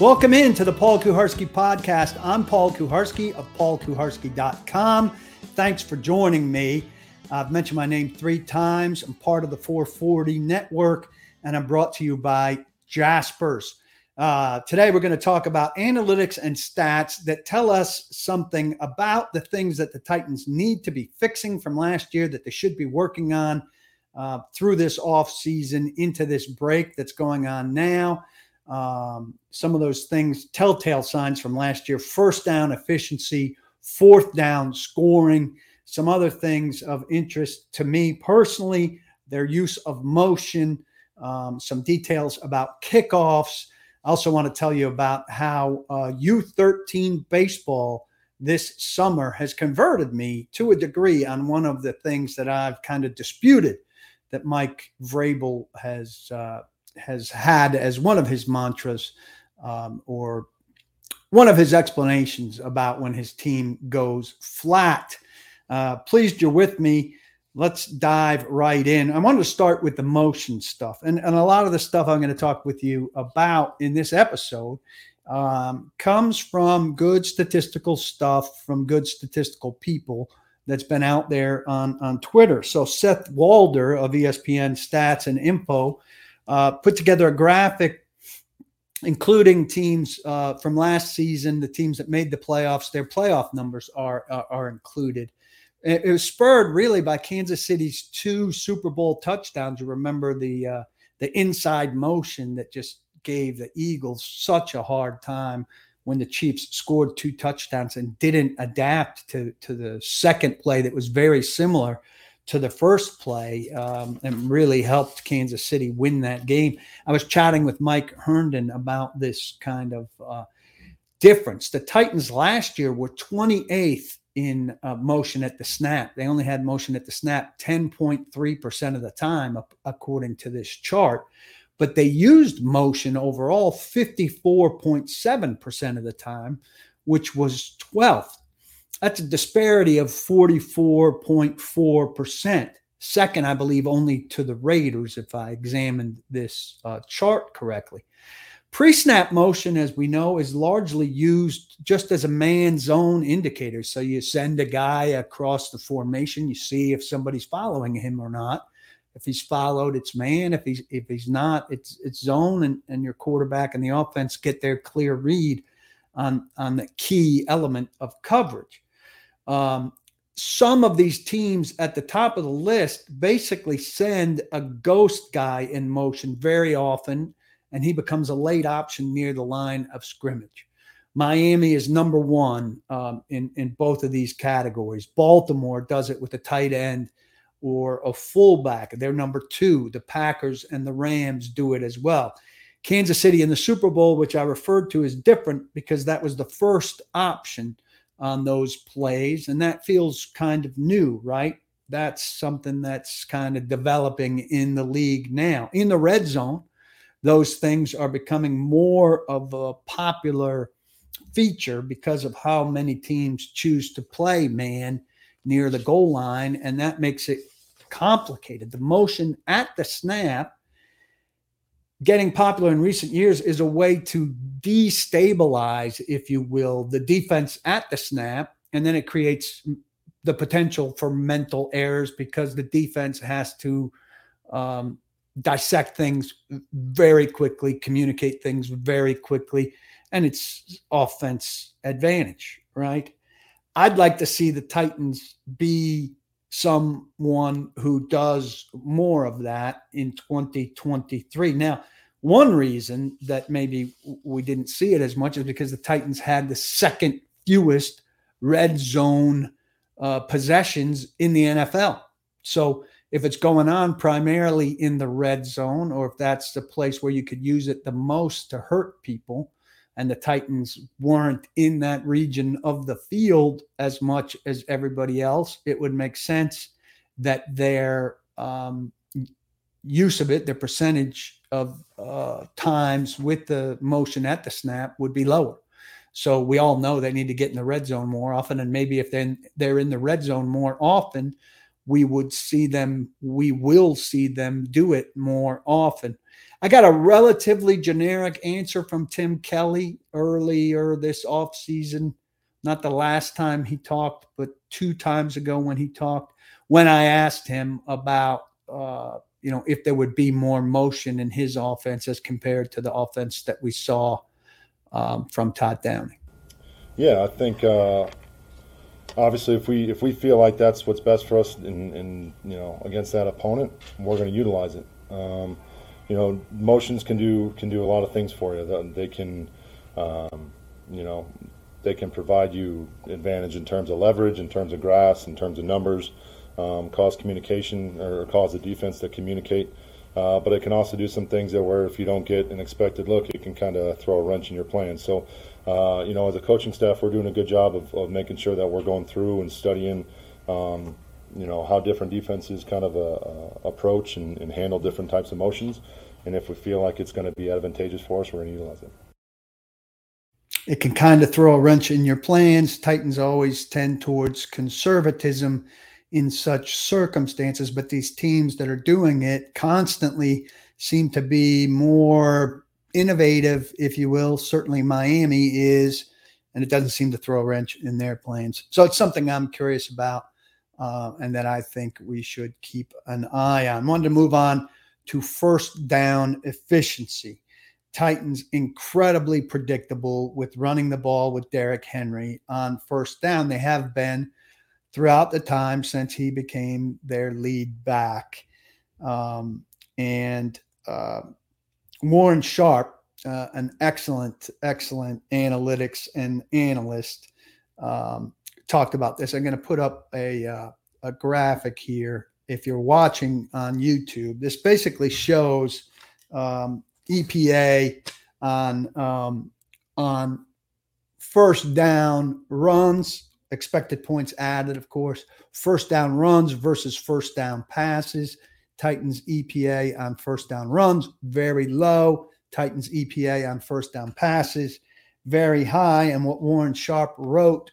Welcome in to the Paul Kuharsky podcast. I'm Paul Kuharsky of paulkuharsky.com. Thanks for joining me. I've mentioned my name three times. I'm part of the 440 network, and I'm brought to you by Jaspers. Uh, today, we're going to talk about analytics and stats that tell us something about the things that the Titans need to be fixing from last year that they should be working on uh, through this off season into this break that's going on now um, some of those things, telltale signs from last year first down efficiency, fourth down scoring, some other things of interest to me personally, their use of motion, um, some details about kickoffs. I also want to tell you about how uh, U13 baseball this summer has converted me to a degree on one of the things that I've kind of disputed that Mike Vrabel has uh, has had as one of his mantras um, or one of his explanations about when his team goes flat. Uh, pleased you're with me. Let's dive right in. I wanted to start with the motion stuff. And, and a lot of the stuff I'm going to talk with you about in this episode um, comes from good statistical stuff from good statistical people that's been out there on, on Twitter. So Seth Walder of ESPN Stats and Info uh, put together a graphic including teams uh, from last season, the teams that made the playoffs. Their playoff numbers are are, are included. It, it, was spurred really by Kansas City's two Super Bowl touchdowns. You remember the uh, the inside motion that just gave the Eagles such a hard time when the Chiefs scored two touchdowns and didn't adapt to to the second play that was very similar to the first play um, and really helped Kansas City win that game. I was chatting with Mike Herndon about this kind of uh, difference. The Titans last year were 28th in uh, motion at the snap. They only had motion at the snap 10.3% of the time, according to this chart. But they used motion overall 54.7% of the time, which was 12th that's a disparity of 44.4%. Second, I believe, only to the Raiders, if I examined this uh, chart correctly. Pre snap motion, as we know, is largely used just as a man zone indicator. So you send a guy across the formation, you see if somebody's following him or not. If he's followed, it's man. If he's if he's not, it's it's zone, and, and your quarterback and the offense get their clear read on on the key element of coverage. Um, some of these teams at the top of the list basically send a ghost guy in motion very often, and he becomes a late option near the line of scrimmage. Miami is number one um, in, in both of these categories. Baltimore does it with a tight end or a fullback. They're number two. The Packers and the Rams do it as well. Kansas City in the Super Bowl, which I referred to, is different because that was the first option on those plays. And that feels kind of new, right? That's something that's kind of developing in the league now. In the red zone, those things are becoming more of a popular feature because of how many teams choose to play man near the goal line. And that makes it complicated. The motion at the snap getting popular in recent years is a way to destabilize, if you will, the defense at the snap. And then it creates the potential for mental errors because the defense has to um, dissect things very quickly, communicate things very quickly, and it's offense advantage, right? I'd like to see the Titans be someone who does more of that in 2023. Now, one reason that maybe we didn't see it as much is because the Titans had the second fewest red zone uh, possessions in the NFL. So if it's going on primarily in the red zone, or if that's the place where you could use it the most to hurt people, and the Titans weren't in that region of the field as much as everybody else, it would make sense that their um, use of it, their percentage of uh, times with the motion at the snap would be lower. So we all know they need to get in the red zone more often, and maybe if they're in the red zone more often, we would see them, we will see them do it more often. I got a relatively generic answer from Tim Kelly earlier this offseason. Not the last time he talked, but two times ago when he talked, when I asked him about, uh, you know, if there would be more motion in his offense as compared to the offense that we saw um, from Todd Downing. Yeah, I think uh, obviously if we if we feel like that's what's best for us in, in you know against that opponent, we're going to utilize it. Um, you know, motions can do can do a lot of things for you. They can, um, you know, they can provide you advantage in terms of leverage, in terms of grass, in terms of numbers, um, cause communication or cause the defense to communicate. Uh, but it can also do some things that where if you don't get an expected look, it can kind of throw a wrench in your plan. So, uh, you know, as a coaching staff, we're doing a good job of, of making sure that we're going through and studying, um, you know, how different defenses kind of uh, approach and, and, handle different types of motions. And if we feel like it's going to be advantageous for us, we're going to utilize it. It can kind of throw a wrench in your plans. Titans always tend towards conservatism in such circumstances, but these teams that are doing it constantly seem to be more innovative, if you will. Certainly, Miami is, and it doesn't seem to throw a wrench in their plans. So it's something I'm curious about, uh, and that I think we should keep an eye on. Wanted to move on to first down efficiency. Titans incredibly predictable with running the ball with Derrick Henry on first down. They have been throughout the time since he became their lead back. Um, and uh, Warren Sharp, uh, an excellent, excellent analytics and analyst, um, talked about this. I'm going to put up a, uh, a graphic here. If you're watching on YouTube, this basically shows um, EPA on um, on first down runs expected points added, of course. First down runs versus first down passes. Titans EPA on first down runs, very low. Titans EPA on first down passes, very high. And what Warren Sharp wrote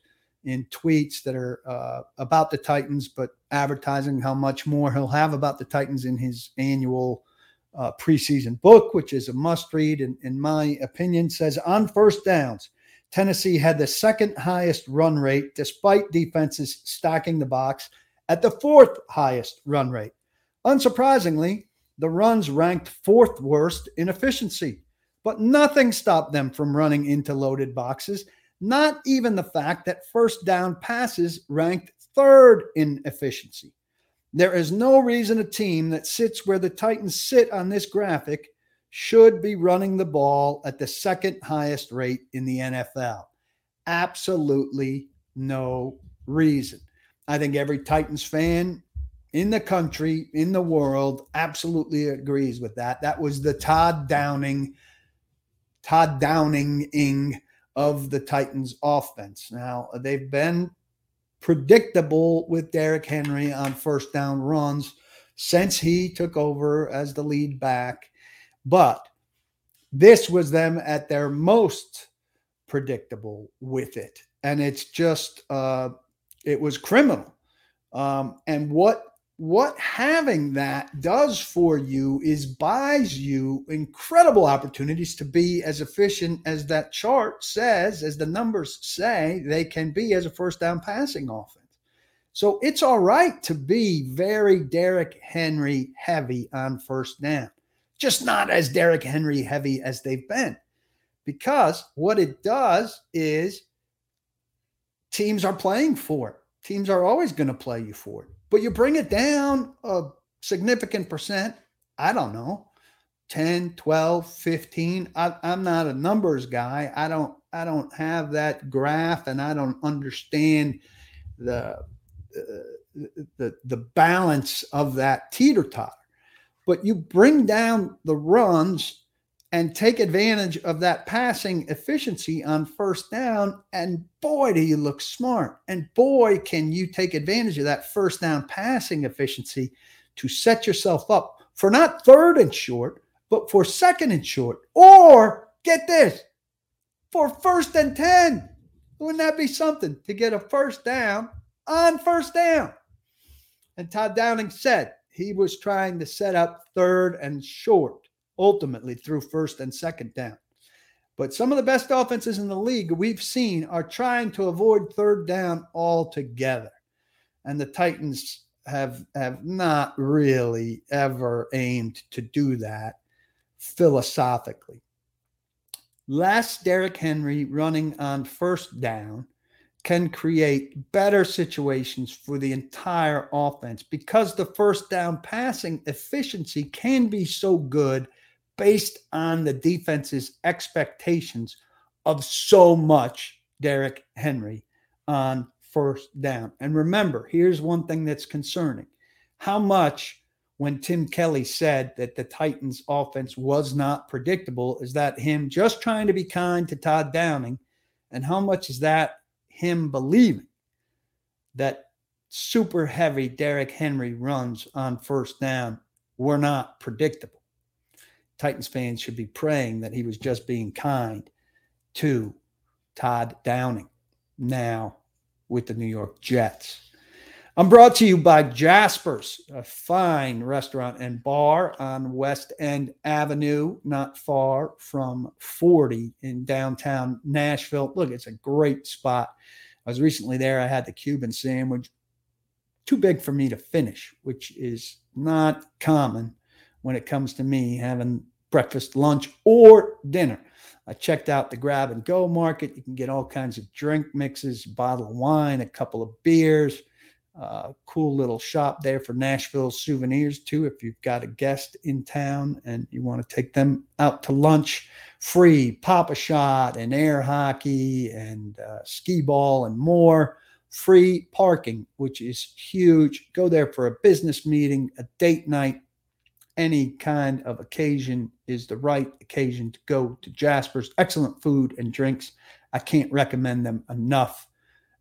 in tweets that are uh, about the Titans, but advertising how much more he'll have about the Titans in his annual uh, preseason book, which is a must read, in, in my opinion, says on first downs, Tennessee had the second highest run rate despite defenses stacking the box at the fourth highest run rate. Unsurprisingly, the runs ranked fourth worst in efficiency, but nothing stopped them from running into loaded boxes, not even the fact that first down passes ranked third in efficiency. There is no reason a team that sits where the Titans sit on this graphic should be running the ball at the second highest rate in the NFL. Absolutely no reason. I think every Titans fan in the country, in the world, absolutely agrees with that. That was the Todd Downing, Todd Downing of the Titans offense. Now, they've been predictable with Derrick Henry on first down runs since he took over as the lead back. But this was them at their most predictable with it. And it's just, uh, it was criminal. Um, and what what having that does for you is buys you incredible opportunities to be as efficient as that chart says, as the numbers say they can be as a first down passing offense. So it's all right to be very Derrick Henry heavy on first down just not as Derrick Henry heavy as they've been. Because what it does is teams are playing for it. Teams are always going to play you for it. But you bring it down a significant percent, I don't know, 10, 12, 15. I, I'm not a numbers guy. I don't I don't have that graph and I don't understand the the the balance of that teeter totter but you bring down the runs and take advantage of that passing efficiency on first down. And boy, do you look smart. And boy, can you take advantage of that first down passing efficiency to set yourself up for not third and short, but for second and short. Or get this for first and 10. Wouldn't that be something to get a first down on first down? And Todd Downing said he was trying to set up third and short, ultimately through first and second down. But some of the best offenses in the league we've seen are trying to avoid third down altogether. And the Titans have have not really ever aimed to do that philosophically. Less Derrick Henry running on first down can create better situations for the entire offense because the first down passing efficiency can be so good based on the defense's expectations of so much Derrick Henry on first down. And remember, here's one thing that's concerning how much when Tim Kelly said that the Titans offense was not predictable, is that him just trying to be kind to Todd Downing? And how much is that him believing that super heavy Derrick Henry runs on first down were not predictable? Titans fans should be praying that he was just being kind to Todd Downing now with the New York Jets. I'm brought to you by Jasper's, a fine restaurant and bar on West End Avenue, not far from 40 in downtown Nashville. Look, it's a great spot. I was recently there. I had the Cuban sandwich, too big for me to finish, which is not common when it comes to me having breakfast, lunch, or dinner. I checked out the grab and go market. You can get all kinds of drink mixes, bottle of wine, a couple of beers uh, cool little shop there for Nashville souvenirs too. If you've got a guest in town and you want to take them out to lunch, free Pop-A-Shot and air hockey and uh, skee ball and more. Free parking, which is huge. Go there for a business meeting, a date night, any kind of occasion is the right occasion to go to Jasper's. Excellent food and drinks. I can't recommend them enough.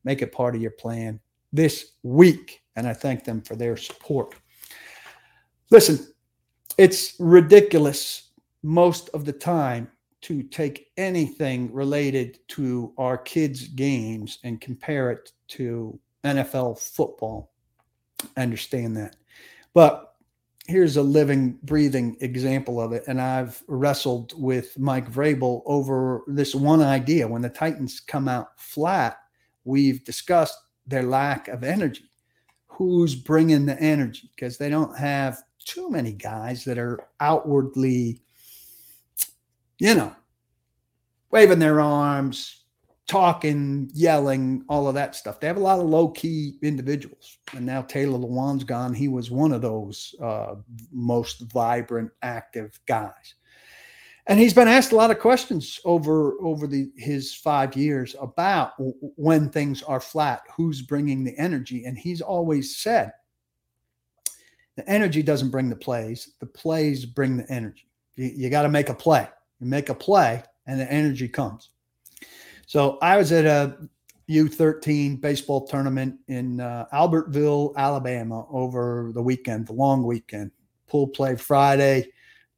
Make it part of your plan this week. And I thank them for their support. Listen, it's ridiculous most of the time to take anything related to our kids' games and compare it to NFL football. I understand that. But here's a living, breathing example of it. And I've wrestled with Mike Vrabel over this one idea. When the Titans come out flat, we've discussed their lack of energy. Who's bringing the energy? Because they don't have too many guys that are outwardly, you know, waving their arms, talking, yelling, all of that stuff. They have a lot of low key individuals. And now Taylor Lewan's gone. He was one of those uh, most vibrant, active guys and he's been asked a lot of questions over over the his five years about when things are flat who's bringing the energy and he's always said the energy doesn't bring the plays the plays bring the energy you, you got to make a play you make a play and the energy comes so i was at a u13 baseball tournament in uh, albertville alabama over the weekend the long weekend pool play friday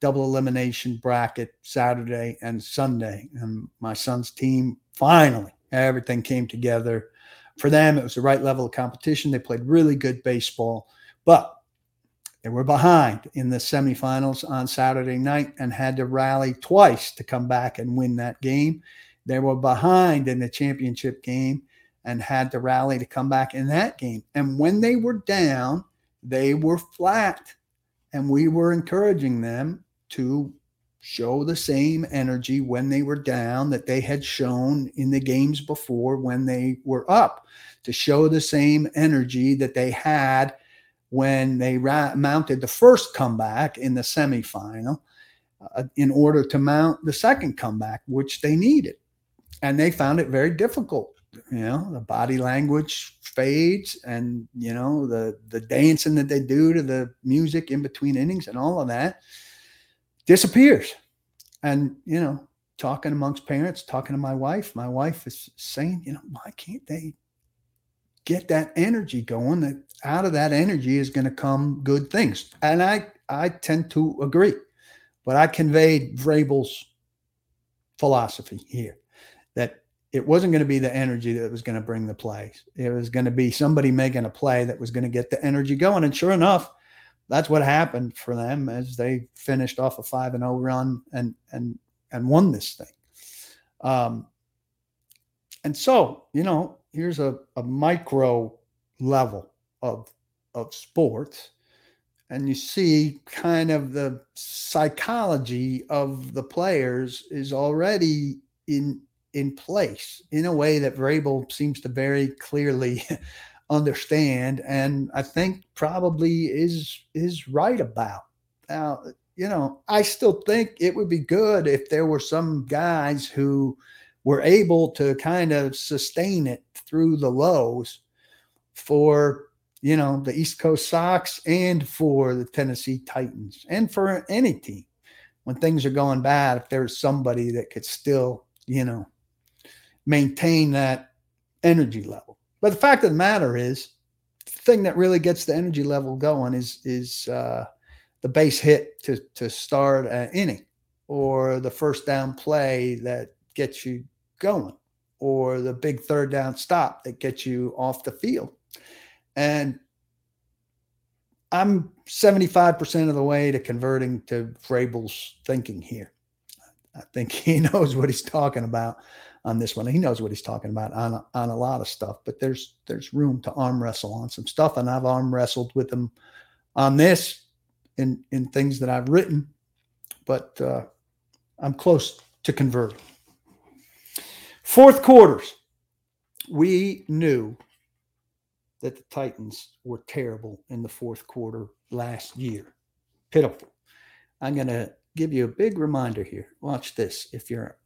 double elimination bracket Saturday and Sunday. And my son's team finally, everything came together. For them, it was the right level of competition. They played really good baseball, but they were behind in the semifinals on Saturday night and had to rally twice to come back and win that game. They were behind in the championship game and had to rally to come back in that game. And when they were down, they were flat. And we were encouraging them to show the same energy when they were down that they had shown in the games before when they were up, to show the same energy that they had when they ra- mounted the first comeback in the semifinal uh, in order to mount the second comeback, which they needed. And they found it very difficult. You know, the body language fades and, you know, the, the dancing that they do to the music in between innings and all of that disappears. And, you know, talking amongst parents, talking to my wife, my wife is saying, you know, why can't they get that energy going? That out of that energy is going to come good things. And I, I tend to agree, but I conveyed Vrabel's philosophy here that it wasn't going to be the energy that was going to bring the plays. It was going to be somebody making a play that was going to get the energy going. And sure enough, that's what happened for them as they finished off a five and zero oh run and and and won this thing. Um, and so you know, here's a, a micro level of of sports, and you see kind of the psychology of the players is already in in place in a way that Vrabel seems to very clearly understand, and I think probably is is right about. Now, you know, I still think it would be good if there were some guys who were able to kind of sustain it through the lows for you know the East Coast Sox and for the Tennessee Titans and for any team when things are going bad if there's somebody that could still you know maintain that energy level. But the fact of the matter is, the thing that really gets the energy level going is is uh, the base hit to to start an inning, or the first down play that gets you going, or the big third down stop that gets you off the field. And I'm 75% of the way to converting to Vrabel's thinking here. I think he knows what he's talking about on this one. He knows what he's talking about on on a lot of stuff, but there's there's room to arm wrestle on some stuff, and I've arm wrestled with him on this in in things that I've written, but uh, I'm close to converting. Fourth quarters, we knew that the Titans were terrible in the fourth quarter last year, pitiful. I'm going to give you a big reminder here. Watch this. If you're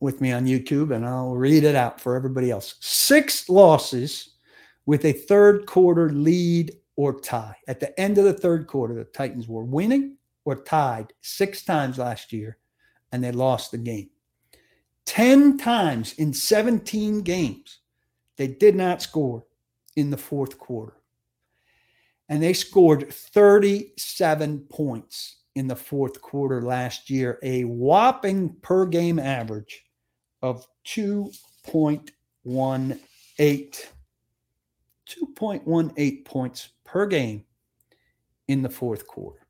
with me on YouTube and I'll read it out for everybody else. Six losses with a third quarter lead or tie. At the end of the third quarter, the Titans were winning or tied six times last year and they lost the game. 10 times in 17 games, they did not score in the fourth quarter. And they scored 37 points in the fourth quarter last year, a whopping per game average of 2.18. 2.18 points per game in the fourth quarter.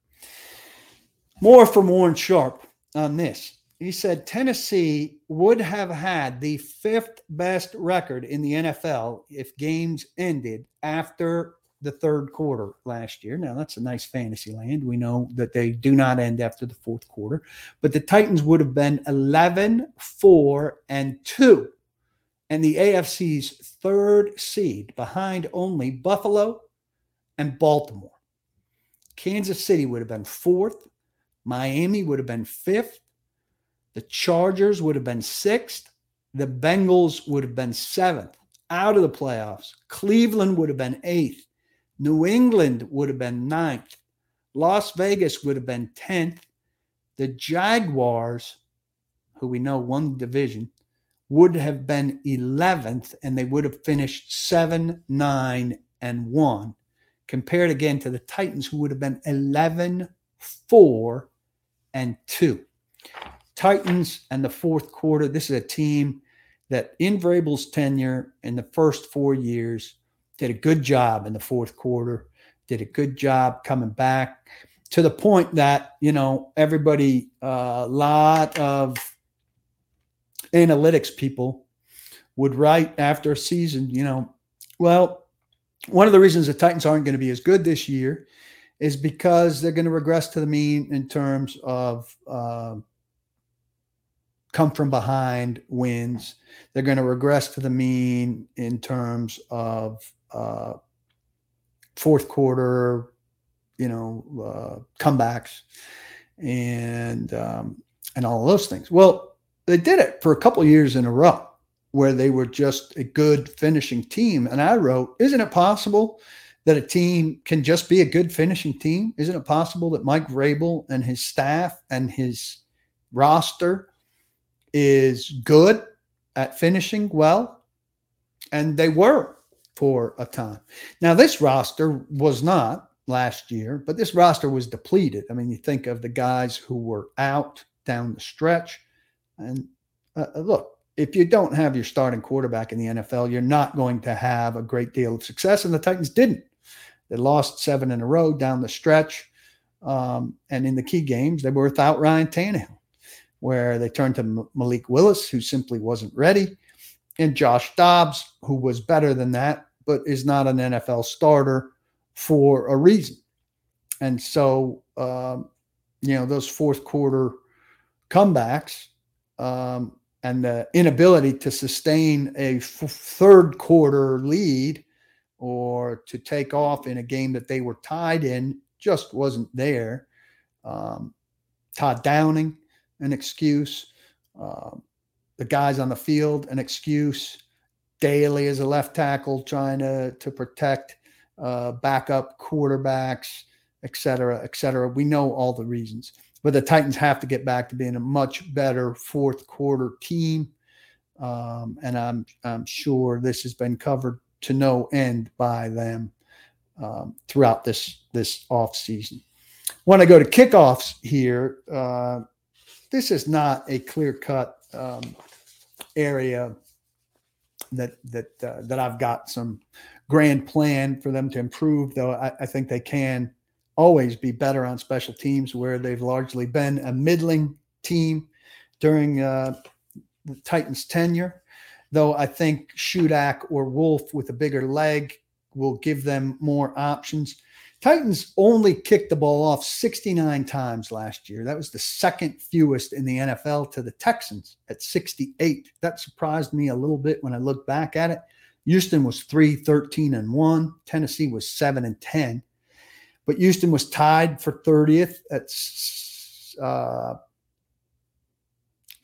More from Warren Sharp on this. He said Tennessee would have had the fifth best record in the NFL if games ended after the third quarter last year. Now, that's a nice fantasy land. We know that they do not end after the fourth quarter, but the Titans would have been 11, 4, and 2, and the AFC's third seed behind only Buffalo and Baltimore. Kansas City would have been fourth, Miami would have been fifth, the Chargers would have been sixth, the Bengals would have been seventh out of the playoffs. Cleveland would have been eighth. New England would have been ninth. Las Vegas would have been 10th. The Jaguars, who we know won the division, would have been 11th, and they would have finished 7, 9, and 1, compared again to the Titans, who would have been 11, 4, and 2. Titans and the fourth quarter, this is a team that in Vrabel's tenure in the first four years did a good job in the fourth quarter, did a good job coming back to the point that, you know, everybody, a uh, lot of analytics people would write after a season, you know, well, one of the reasons the Titans aren't going to be as good this year is because they're going to regress to the mean in terms of uh, come from behind wins. They're going to regress to the mean in terms of uh, fourth quarter, you know, uh, comebacks and um, and all those things. Well, they did it for a couple years in a row where they were just a good finishing team. And I wrote, isn't it possible that a team can just be a good finishing team? Isn't it possible that Mike Vrabel and his staff and his roster is good at finishing well? And they were for a time. Now, this roster was not last year, but this roster was depleted. I mean, you think of the guys who were out down the stretch, and uh, uh look, if you don't have your starting quarterback in the NFL, you're not going to have a great deal of success. And the Titans didn't. They lost seven in a row down the stretch. Um, and in the key games, they were without Ryan Tannehill, where they turned to Malik Willis, who simply wasn't ready, and Josh Dobbs, who was better than that, but is not an NFL starter for a reason. And so, um, you know, those fourth quarter comebacks um, and the inability to sustain a f- third quarter lead or to take off in a game that they were tied in just wasn't there. Um, Todd Downing, an excuse. Um, the guys on the field, an excuse. Daley as a left tackle trying to, to protect uh, backup quarterbacks, et cetera, et cetera. We know all the reasons. But the Titans have to get back to being a much better fourth quarter team. Um, and I'm, I'm sure this has been covered to no end by them um, throughout this this off season. When I go to kickoffs here, uh, this is not a clear cut um, area that that uh, that I've got some grand plan for them to improve. Though I, I think they can always be better on special teams, where they've largely been a middling team during uh, the Titans' tenure. Though I think Shudak or Wolff with a bigger leg will give them more options. Titans only kicked the ball off 69 times last year. That was the second fewest in the NFL to the Texans at 68. That surprised me a little bit when I look back at it. Houston was 3 13 and 1. Tennessee was 7 and 10. But Houston was tied for 30th at uh,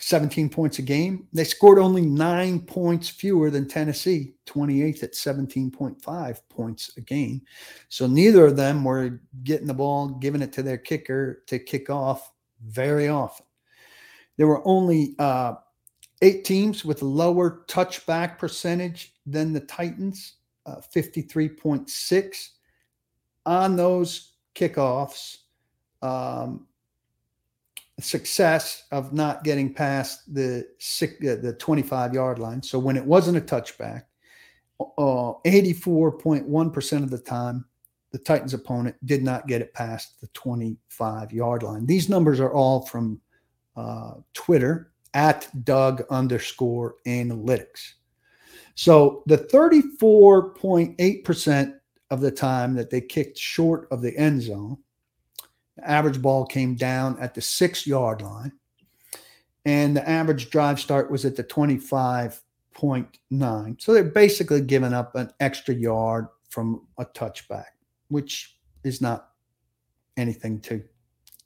17 points a game. They scored only nine points fewer than Tennessee, 28th at 17.5 points a game. So neither of them were getting the ball, giving it to their kicker to kick off very often. There were only uh, eight teams with a lower touchback percentage than the Titans, uh, 53.6 on those kickoffs. Um, success of not getting past the six, uh, the 25 yard line. So when it wasn't a touchback, uh, 84.1% of the time, the Titans opponent did not get it past the 25 yard line. These numbers are all from uh, Twitter at Doug underscore analytics. So the 34.8% of the time that they kicked short of the end zone the average ball came down at the six yard line, and the average drive start was at the 25.9. So they're basically giving up an extra yard from a touchback, which is not anything to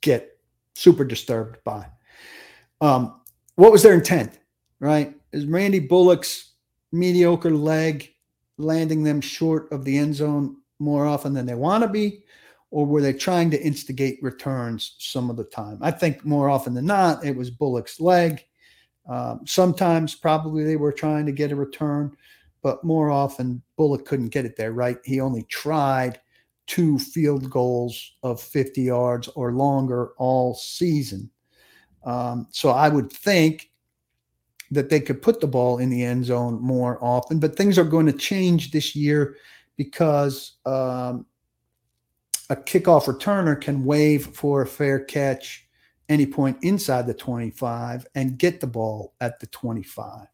get super disturbed by. Um, what was their intent, right? Is Randy Bullock's mediocre leg landing them short of the end zone more often than they want to be? Or were they trying to instigate returns some of the time? I think more often than not, it was Bullock's leg. Um, sometimes probably they were trying to get a return, but more often Bullock couldn't get it there, right? He only tried two field goals of 50 yards or longer all season. Um, so I would think that they could put the ball in the end zone more often, but things are going to change this year because um, a kickoff returner can wave for a fair catch any point inside the 25 and get the ball at the 25.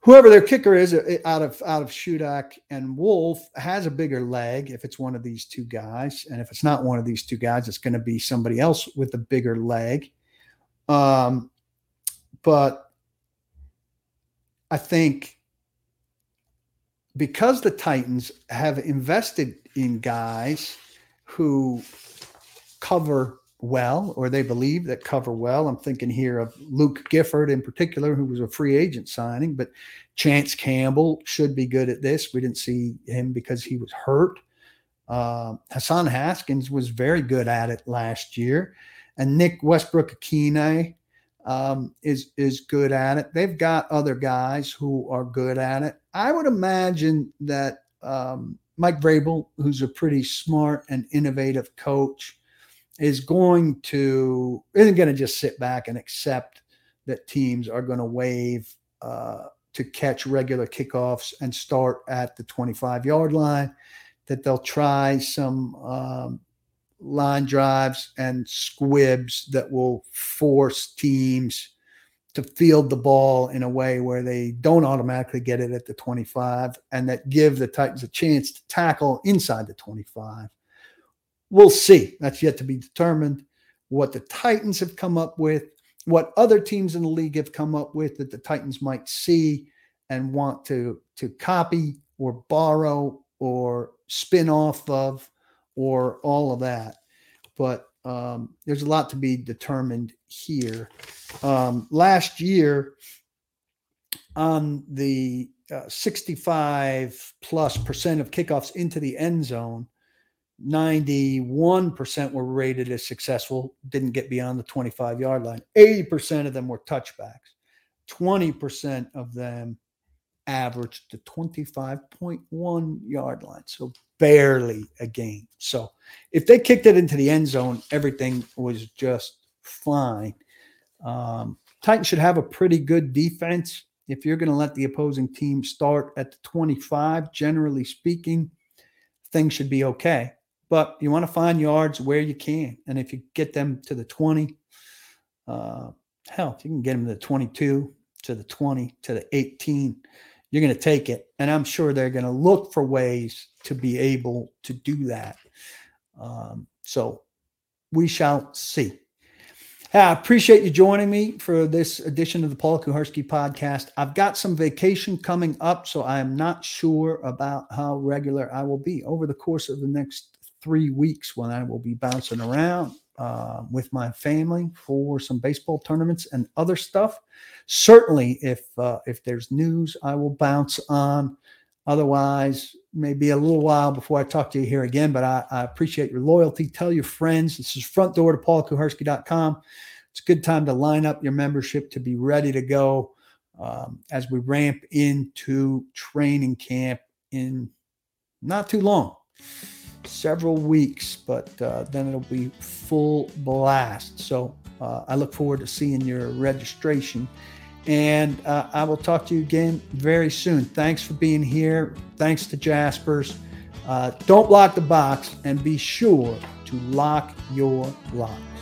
Whoever their kicker is uh, out of out of Shudak and Wolff has a bigger leg if it's one of these two guys, and if it's not one of these two guys, it's going to be somebody else with a bigger leg. Um, but I think because the Titans have invested in guys who cover well, or they believe that cover well. I'm thinking here of Luke Gifford in particular, who was a free agent signing, but Chance Campbell should be good at this. We didn't see him because he was hurt. Uh, Hassan Haskins was very good at it last year, and Nick Westbrook-Ikhine um, is is good at it. They've got other guys who are good at it. I would imagine that um, Mike Vrabel, who's a pretty smart and innovative coach, is going to isn't going to just sit back and accept that teams are going to wave uh, to catch regular kickoffs and start at the 25 yard line, that they'll try some um, line drives and squibs that will force teams to field the ball in a way where they don't automatically get it at the 25 and that give the Titans a chance to tackle inside the 25. We'll see. That's yet to be determined. What the Titans have come up with, what other teams in the league have come up with that the Titans might see and want to to copy or borrow or spin off of or all of that. But um, there's a lot to be determined here. Um, last year, on the uh, 65 plus percent of kickoffs into the end zone, 91% were rated as successful, didn't get beyond the 25 yard line. 80% of them were touchbacks. 20% of them averaged the 25.1 yard line. So barely a game. So if they kicked it into the end zone, everything was just fine. Um, Titans should have a pretty good defense. If you're going to let the opposing team start at the 25, generally speaking, things should be okay. But you want to find yards where you can. And if you get them to the 20, uh, hell, if you can get them to the 22, to the 20, to the 18, you're going to take it. And I'm sure they're going to look for ways to be able to do that. Um, so we shall see. Hey, I appreciate you joining me for this edition of the Paul Kuharsky podcast. I've got some vacation coming up, so I am not sure about how regular I will be over the course of the next three weeks when I will be bouncing around uh, with my family for some baseball tournaments and other stuff. Certainly, if uh, if there's news, I will bounce on. Otherwise, maybe a little while before I talk to you here again. But I, I appreciate your loyalty. Tell your friends. This is front door to paulkuharsky.com. It's a good time to line up your membership to be ready to go um, as we ramp into training camp in not too long several weeks, but uh, then it'll be full blast. So uh, I look forward to seeing your registration. And uh, I will talk to you again very soon. Thanks for being here. Thanks to Jaspers. Uh, don't lock the box and be sure to lock your locks.